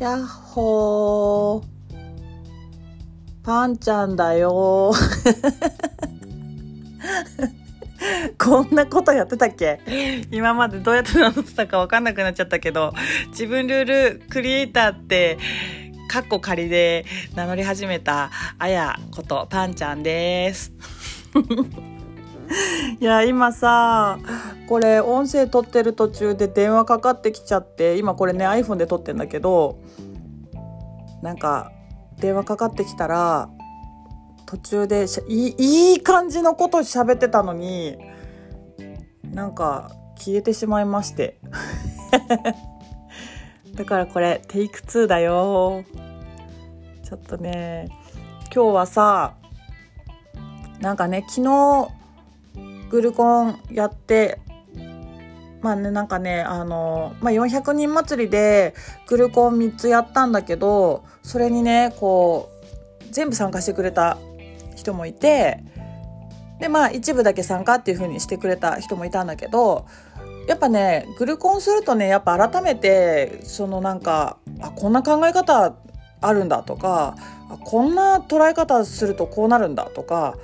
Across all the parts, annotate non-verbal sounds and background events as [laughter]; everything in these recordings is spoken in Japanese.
やっほー。パンちゃんだよ [laughs] こんなことやってたっけ？今までどうやって名乗ってたかわかんなくなっちゃったけど、自分ルールクリエイターって、カッコ仮で名乗り始めたあやことパンちゃんです。[laughs] いや、今さ、これ音声撮ってる途中で電話かかってきちゃって、今これね iPhone で撮ってんだけど、なんか電話かかってきたら、途中でいい感じのこと喋ってたのに、なんか消えてしまいまして。[laughs] だからこれテイク2だよ。ちょっとね、今日はさ、なんかね、昨日グルコンやって、まあね、なんかね、あの、まあ、400人祭りでグルコン3つやったんだけど、それにね、こう、全部参加してくれた人もいて、で、まあ一部だけ参加っていう風にしてくれた人もいたんだけど、やっぱね、グルコンするとね、やっぱ改めて、そのなんか、あ、こんな考え方あるんだとか、こんな捉え方するとこうなるんだとか、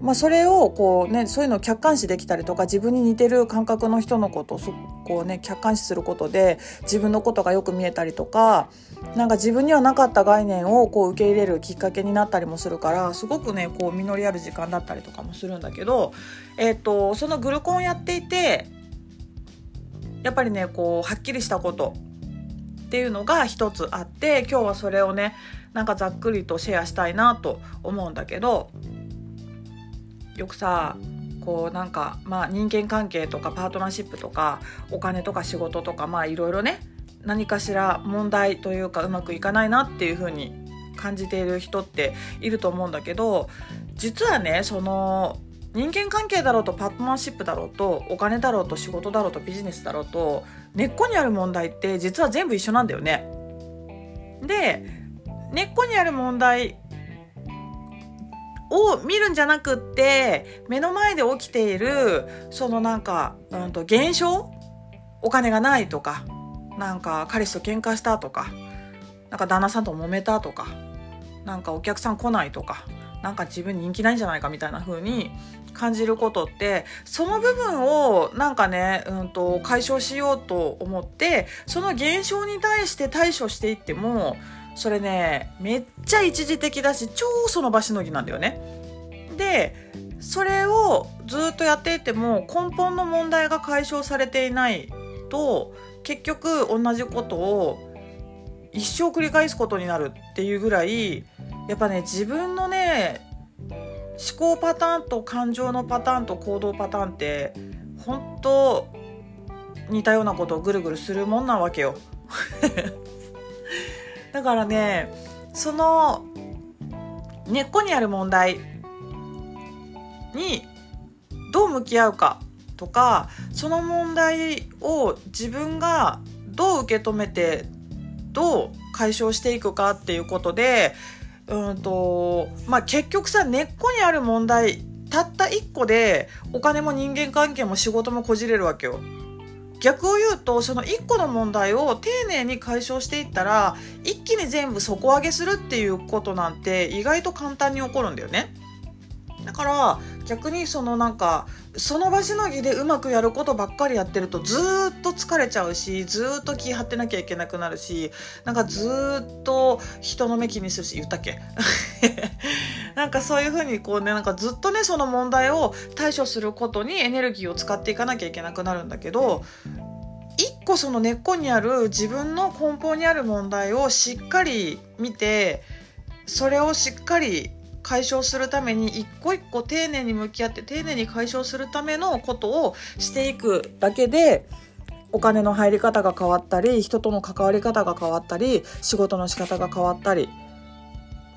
まあ、それをこうねそういうのを客観視できたりとか自分に似てる感覚の人のことをこうね客観視することで自分のことがよく見えたりとかなんか自分にはなかった概念をこう受け入れるきっかけになったりもするからすごくねこう実りある時間だったりとかもするんだけど、えーと、そのグルコンやっていてやっぱりねこうはっきりしたことっていうのが一つあって今日はそれをねなんかざっくりとシェアしたいなと思うんだけどよくさこうなんかまあ人間関係とかパートナーシップとかお金とか仕事とかまあいろいろね何かしら問題というかうまくいかないなっていうふうに感じている人っていると思うんだけど実はねその人間関係だろうとパートナーシップだろうとお金だろうと仕事だろうとビジネスだろうと根っこにある問題って実は全部一緒なんだよね。で根っこにある問題を見るんじゃなくって目の前で起きているそのなんか、うんと、現象？お金がないとかなんか彼氏と喧嘩したとかなんか旦那さんと揉めたとかなんかお客さん来ないとかなんか自分人気ないんじゃないかみたいな風に感じることってその部分をなんかね、うんと解消しようと思ってその現象に対して対処していってもそれねめっちゃ一時的だし超その場しのぎなんだよね。でそれをずっとやっていても根本の問題が解消されていないと結局同じことを一生繰り返すことになるっていうぐらいやっぱね自分のね思考パターンと感情のパターンと行動パターンって本当似たようなことをぐるぐるするもんなわけよ。だからねその根っこにある問題にどう向き合うかとかその問題を自分がどう受け止めてどう解消していくかっていうことでうんとまあ結局さ根っこにある問題たった1個でお金も人間関係も仕事もこじれるわけよ。逆を言うとその1個の問題を丁寧に解消していったら一気に全部底上げするっていうことなんて意外と簡単に起こるんだよね。だから逆にそのなんかその場しのぎでうまくやることばっかりやってるとずっと疲れちゃうしずっと気張ってなきゃいけなくなるしなんかずっと人の目気にするし言ったっけ？[laughs] なんかそういうふうにこうねなんかずっとねその問題を対処することにエネルギーを使っていかなきゃいけなくなるんだけど一個その根っこにある自分の根本にある問題をしっかり見てそれをしっかり解消するために一個一個丁寧に向き合って丁寧に解消するためのことをしていくだけでお金の入り方が変わったり人との関わり方が変わったり仕事の仕方が変わったり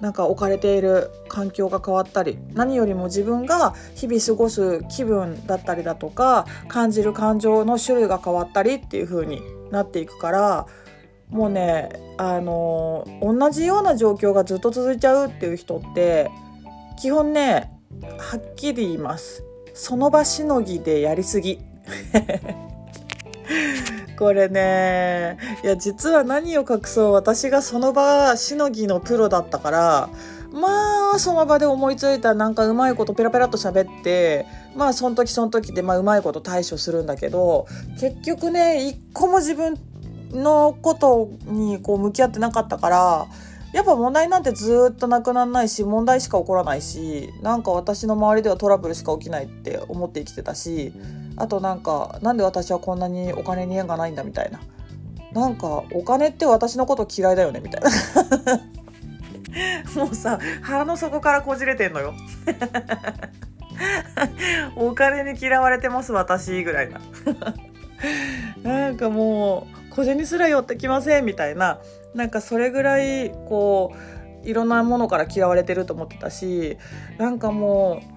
なんか置かれている環境が変わったり何よりも自分が日々過ごす気分だったりだとか感じる感情の種類が変わったりっていう風になっていくからもうねあの同じような状況がずっと続いちゃうっていう人って基本ねはっきり言います。その場しのぎでやりすぎ。[laughs] これね。いや実は何を隠そう私がその場しのぎのプロだったからまあその場で思いついたなんかうまいことペラペラと喋ってまあその時その時でまあうまいこと対処するんだけど結局ね一個も自分のことにこう向き合ってなかったからやっぱ問題なんてずっとなくならないし問題しか起こらないしなんか私の周りではトラブルしか起きないって思って生きてたしあとなんかなんで私はこんなにお金に縁がないんだみたいな。なんかお金って私のこと嫌いだよねみたいな。[laughs] もうさ腹の底からこじれてんのよ。[laughs] お金に嫌われてます私ぐらいな。なんかもう小銭すら寄ってきませんみたいな。なんかそれぐらいこういろんなものから嫌われてると思ってたしなんかもう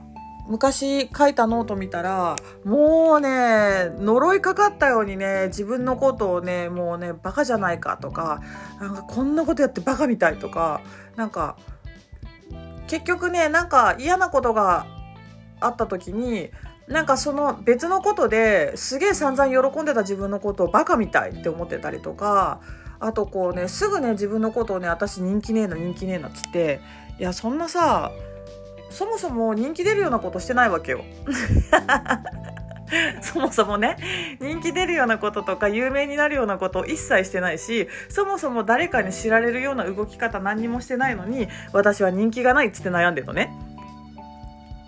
昔書いたノート見たらもうね呪いかかったようにね自分のことをねもうねバカじゃないかとかなんかこんなことやってバカみたいとかなんか結局ねなんか嫌なことがあった時になんかその別のことですげえ散々喜んでた自分のことをバカみたいって思ってたりとかあとこうねすぐね自分のことをね私人気ねえな人気ねえなっつっていやそんなさそもそも人気出るようなことしてないわけよ。[laughs] そもそもね人気出るようなこととか有名になるようなことを一切してないしそもそも誰かに知られるような動き方何にもしてないのに私は人気がないっつって悩んでるのね。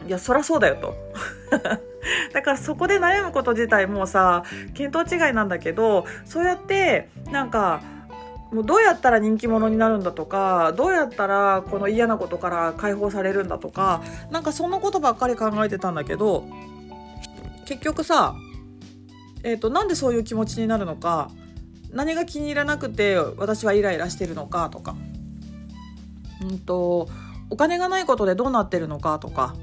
いやそりゃそうだよと。[laughs] だからそこで悩むこと自体もうさ見当違いなんだけどそうやってなんかもうどうやったら人気者になるんだとかどうやったらこの嫌なことから解放されるんだとかなんかそんなことばっかり考えてたんだけど結局さ、えーと、なんでそういう気持ちになるのか何が気に入らなくて私はイライラしてるのかとか、うんとお金がないことでどうなってるのかとか。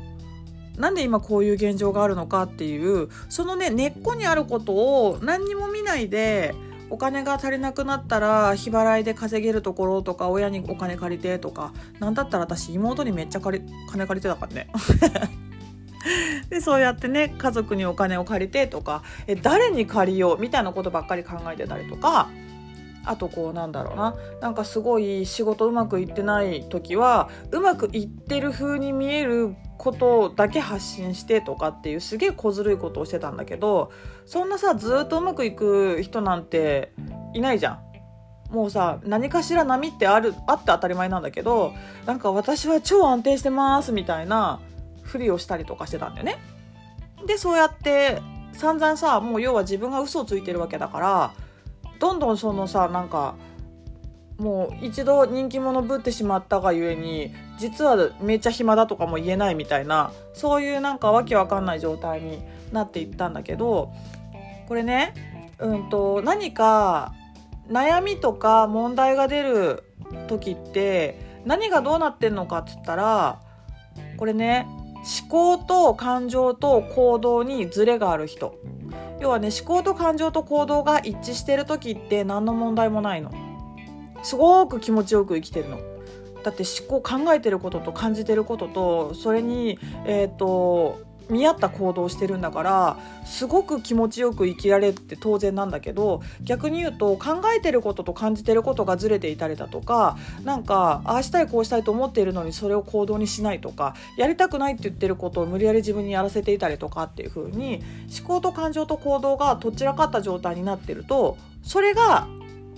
なんで今こういう現状があるのかっていうそのね根っこにあることを何にも見ないでお金が足りなくなったら日払いで稼げるところとか親にお金借りてとか何だったら私妹にめっちゃ借り金借りてたからね。[laughs] でそうやってね家族にお金を借りてとかえ誰に借りようみたいなことばっかり考えてたりとかあとこうなんだろうななんかすごい仕事うまくいってない時はうまくいってる風に見えることだけ発信してとかっていうすげえ小ずるいことをしてたんだけどそんなさずっとうまくいく人なんていないじゃん。もうさ何かしら波ってあるあって当たり前なんだけどなんか私は超安定してますみたいなふりをしたりとかしてたんだよね。でそうやって散々さもう要は自分が嘘をついてるわけだからどんどんそのさなんかもう一度人気者ぶってしまったがゆえに実はめっちゃ暇だとかも言えないみたいなそういうなんかわけわかんない状態になっていったんだけどこれね、うんと、何か悩みとか問題が出る時って何がどうなってんのかっつったらこれね思考と感情と行動にズレがある人。要はね思考と感情と行動が一致してる時って何の問題もないの。すごく気持ちよく生きてるの。だって思考考えてることと感じてることとそれに、えーと、見合った行動をしてるんだからすごく気持ちよく生きられって当然なんだけど逆に言うと考えてることと感じてることがずれていたりだとかなんかああしたいこうしたいと思っているのにそれを行動にしないとかやりたくないって言ってることを無理やり自分にやらせていたりとかっていう風に思考と感情と行動がとっちらかった状態になってるとそれが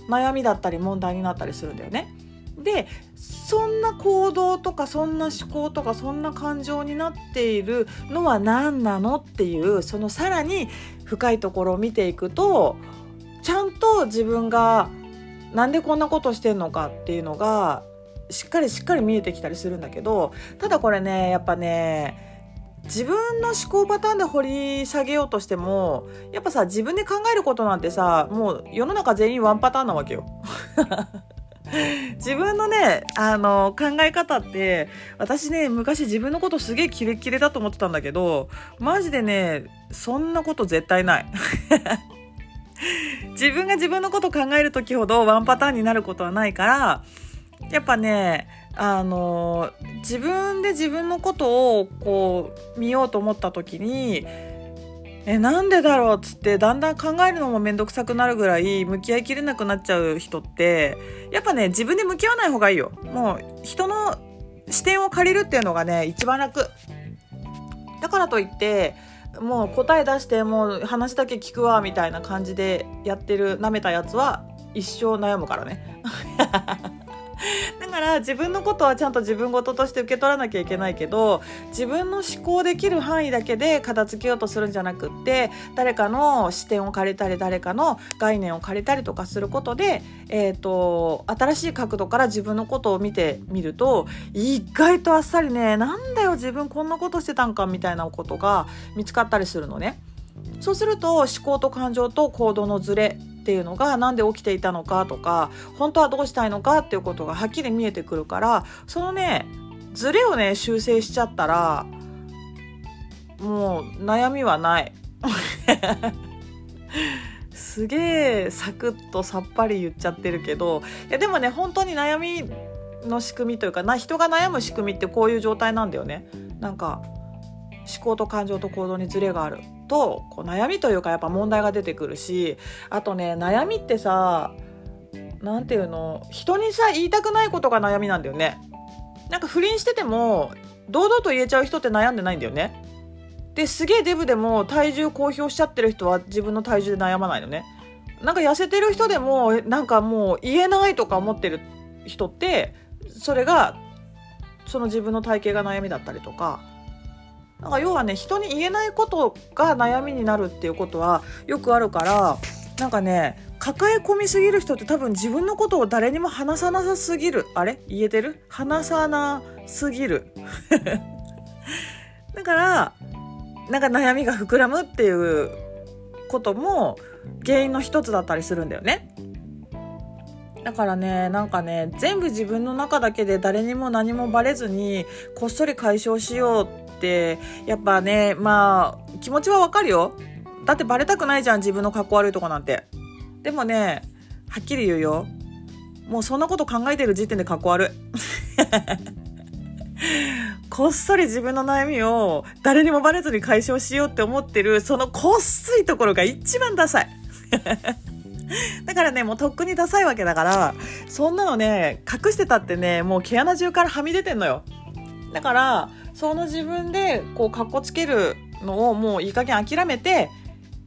悩みだったり問題になったりするんだよね。でそんな行動とかそんな思考とかそんな感情になっているのは何なのっていうそのさらに深いところを見ていくとちゃんと自分がなんでこんなことしてんのかっていうのがしっかりしっかり見えてきたりするんだけどただこれねやっぱね自分の思考パターンで掘り下げようとしてもやっぱさ自分で考えることなんてさもう世の中全員ワンパターンなわけよ。[laughs] 自分のねあの考え方って私ね昔自分のことすげえキレッキレだと思ってたんだけどマジでねそんなこと絶対ない。[laughs] 自分が自分のこと考える時ほどワンパターンになることはないからやっぱねあの自分で自分のことをこう見ようと思った時にえなんでだろうっつってだんだん考えるのも面倒くさくなるぐらい向き合いきれなくなっちゃう人ってやっぱね自分で向き合わない方がいいよ。もう人の視点を借りるっていうのがね一番楽。だからといってもう答え出してもう話だけ聞くわみたいな感じでやってるなめたやつは一生悩むからね。[laughs] [laughs] だから自分のことはちゃんと自分事として受け取らなきゃいけないけど自分の思考できる範囲だけで片付けようとするんじゃなくって誰かの視点を借りたり誰かの概念を借りたりとかすることで、えーと、新しい角度から自分のことを見てみると意外とあっさりねなんだよ自分こんなことしてたんかみたいなことが見つかったりするのね。そうすると思考と感情と行動のズレっていうのが何で起きていたのかとか本当はどうしたいのかっていうことがはっきり見えてくるからそのねズレをね修正しちゃったらもう悩みはない。[laughs] すげえサクッとさっぱり言っちゃってるけどいやでもね本当に悩みの仕組みというかな人が悩む仕組みってこういう状態なんだよね。なんか思考と感情と行動にズレがある。とこう悩みというかやっぱ問題が出てくるしあとね悩みってさ何て言うの人にさ言いたくないことが悩みなんだよね。なんか不倫してても堂々と言えちゃう人って悩んでないんだよね。ですげえデブでも体重公表しちゃってる人は自分の体重で悩まないのね。なんか痩せてる人でもなんかもう言えないとか思ってる人ってそれがその自分の体型が悩みだったりとかなんか要はね人に言えないことが悩みになるっていうことはよくあるからなんかね抱え込みすぎる人って多分自分のことを誰にも話さなさすぎる。あれ？言えてる？話さなすぎる。[laughs] だからなんか悩みが膨らむっていうことも原因の一つだったりするんだよね。だからねなんかね全部自分の中だけで誰にも何もバレずにこっそり解消しようってやっぱねまあ気持ちはわかるよ。だってバレたくないじゃん自分の格好悪いとこなんて。でもねはっきり言うよ。もうそんなこと考えてる時点で格好悪い。[laughs] こっそり自分の悩みを誰にもバレずに解消しようって思ってるそのこっすいところが一番ダサい。[laughs] だからねもうとっくにダサいわけだからそんなのね隠してたってねもう毛穴中からはみ出てんのよ。だからその自分でこうかっこつけるのをもういい加減諦めて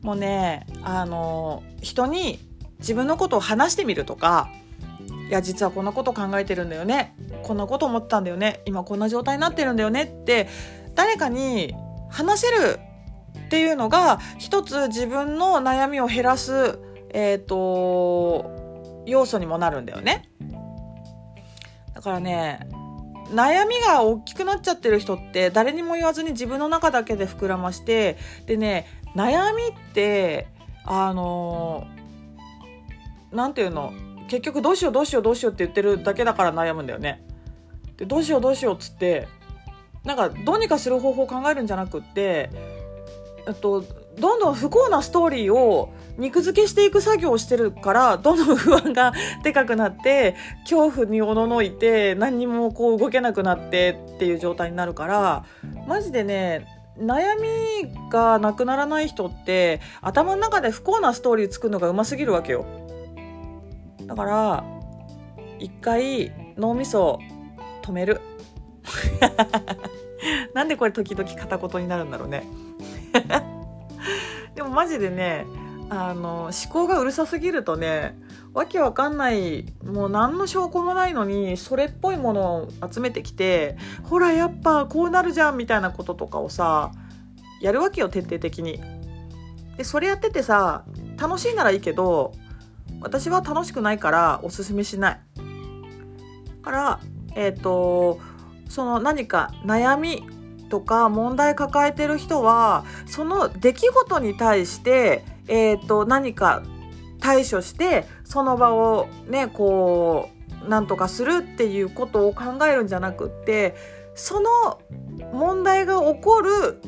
もうねあの人に自分のことを話してみるとかいや実はこんなこと考えてるんだよねこんなこと思ったんだよね今こんな状態になってるんだよねって誰かに話せるっていうのが一つ自分の悩みを減らすえっ、ー、と要素にもなるんだよね。だからね悩みが大きくなっちゃってる人って誰にも言わずに自分の中だけで膨らましてでね悩みってあの何て言うの？結局どうしようどうしようどうしようって言ってるだけだから悩むんだよね。でどうしようどうしようっつってなんかどうにかする方法を考えるんじゃなくってとどんどん不幸なストーリーを肉付けしていく作業をしてるからどんどん不安がでかくなって恐怖におののいて何にもこう動けなくなってっていう状態になるからマジでね悩みがなくならない人って頭の中で不幸なストーリー作るのがうますぎるわけよ。だから一回脳みそ止める。[laughs] なんでこれ時々片言になるんだろうね。でもマジでねあの思考がうるさすぎるとねわけわかんないもう何の証拠もないのにそれっぽいものを集めてきてほらやっぱこうなるじゃんみたいなこととかをさやるわけよ徹底的に。でそれやっててさ楽しいならいいけど私は楽しくないからおすすめしない。からえっ、ー、とその何か悩みとか問題抱えてる人はその出来事に対してえーと、何か対処してその場をねこうなんとかするっていうことを考えるんじゃなくってその問題が起こる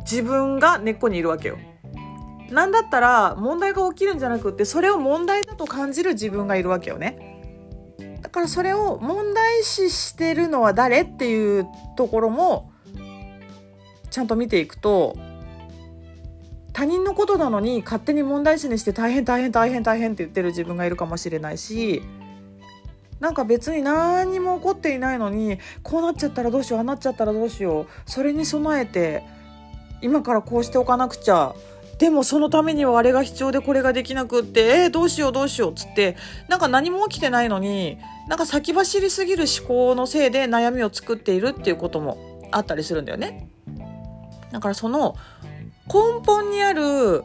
自分が根っこにいるわけよ。なんだったら問題が起きるんじゃなくってそれを問題だと感じる自分がいるわけよね。だからそれを問題視してるのは誰っていうところもちゃんと見ていくと他人のことなのに勝手に問題視にして大変大変大変大変って言ってる自分がいるかもしれないしなんか別に何にも起こっていないのにこうなっちゃったらどうしようああなっちゃったらどうしようそれに備えて今からこうしておかなくちゃでもそのためにはあれが必要でこれができなくってえー、どうしようどうしようっつってなんか何も起きてないのになんか先走りすぎる思考のせいで悩みを作っているっていうこともあったりするんだよね。だからその根本にある、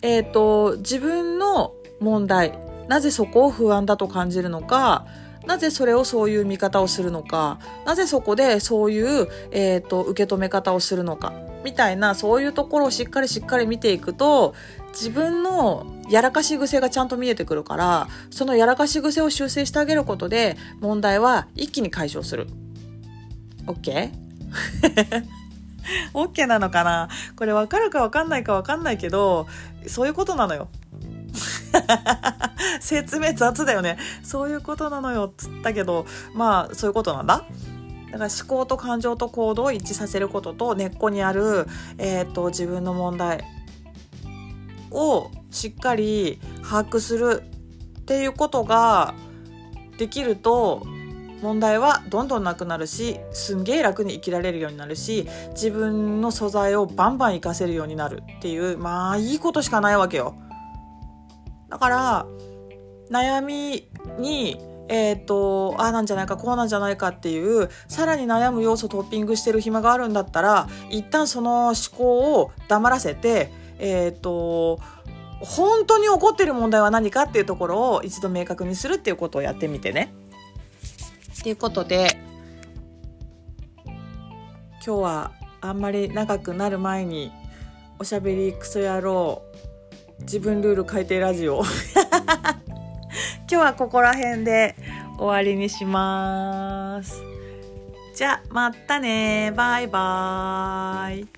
えっ、ー、と、自分の問題、なぜそこを不安だと感じるのか、なぜそれをそういう見方をするのか、なぜそこでそういう、えっ、ー、と、受け止め方をするのか、みたいな、そういうところをしっかりしっかり見ていくと、自分のやらかし癖がちゃんと見えてくるから、そのやらかし癖を修正してあげることで、問題は一気に解消する。OK? [laughs] OK なのかな？これ分かるか分かんないか分かんないけど、そういうことなのよ。[laughs] 説明雑だよね。そういうことなのよっつったけど、まあそういうことなんだ。だから思考と感情と行動を一致させることと根っこにある、えーと自分の問題をしっかり把握するっていうことができると問題はどんどんなくなるしすんげえ楽に生きられるようになるし自分の素材をバンバン活かせるようになるっていうまあいいことしかないわけよ。だから悩みにえっ、ー、とああなんじゃないかこうなんじゃないかっていうさらに悩む要素トッピングしてる暇があるんだったら一旦その思考を黙らせてえっ、ー、と本当に起こってる問題は何かっていうところを一度明確にするっていうことをやってみてね。ということで今日はあんまり長くなる前におしゃべりクソ野郎自分ルール改定ラジオ。[laughs] 今日はここら辺で終わりにします。じゃあまたね。バイバーイ。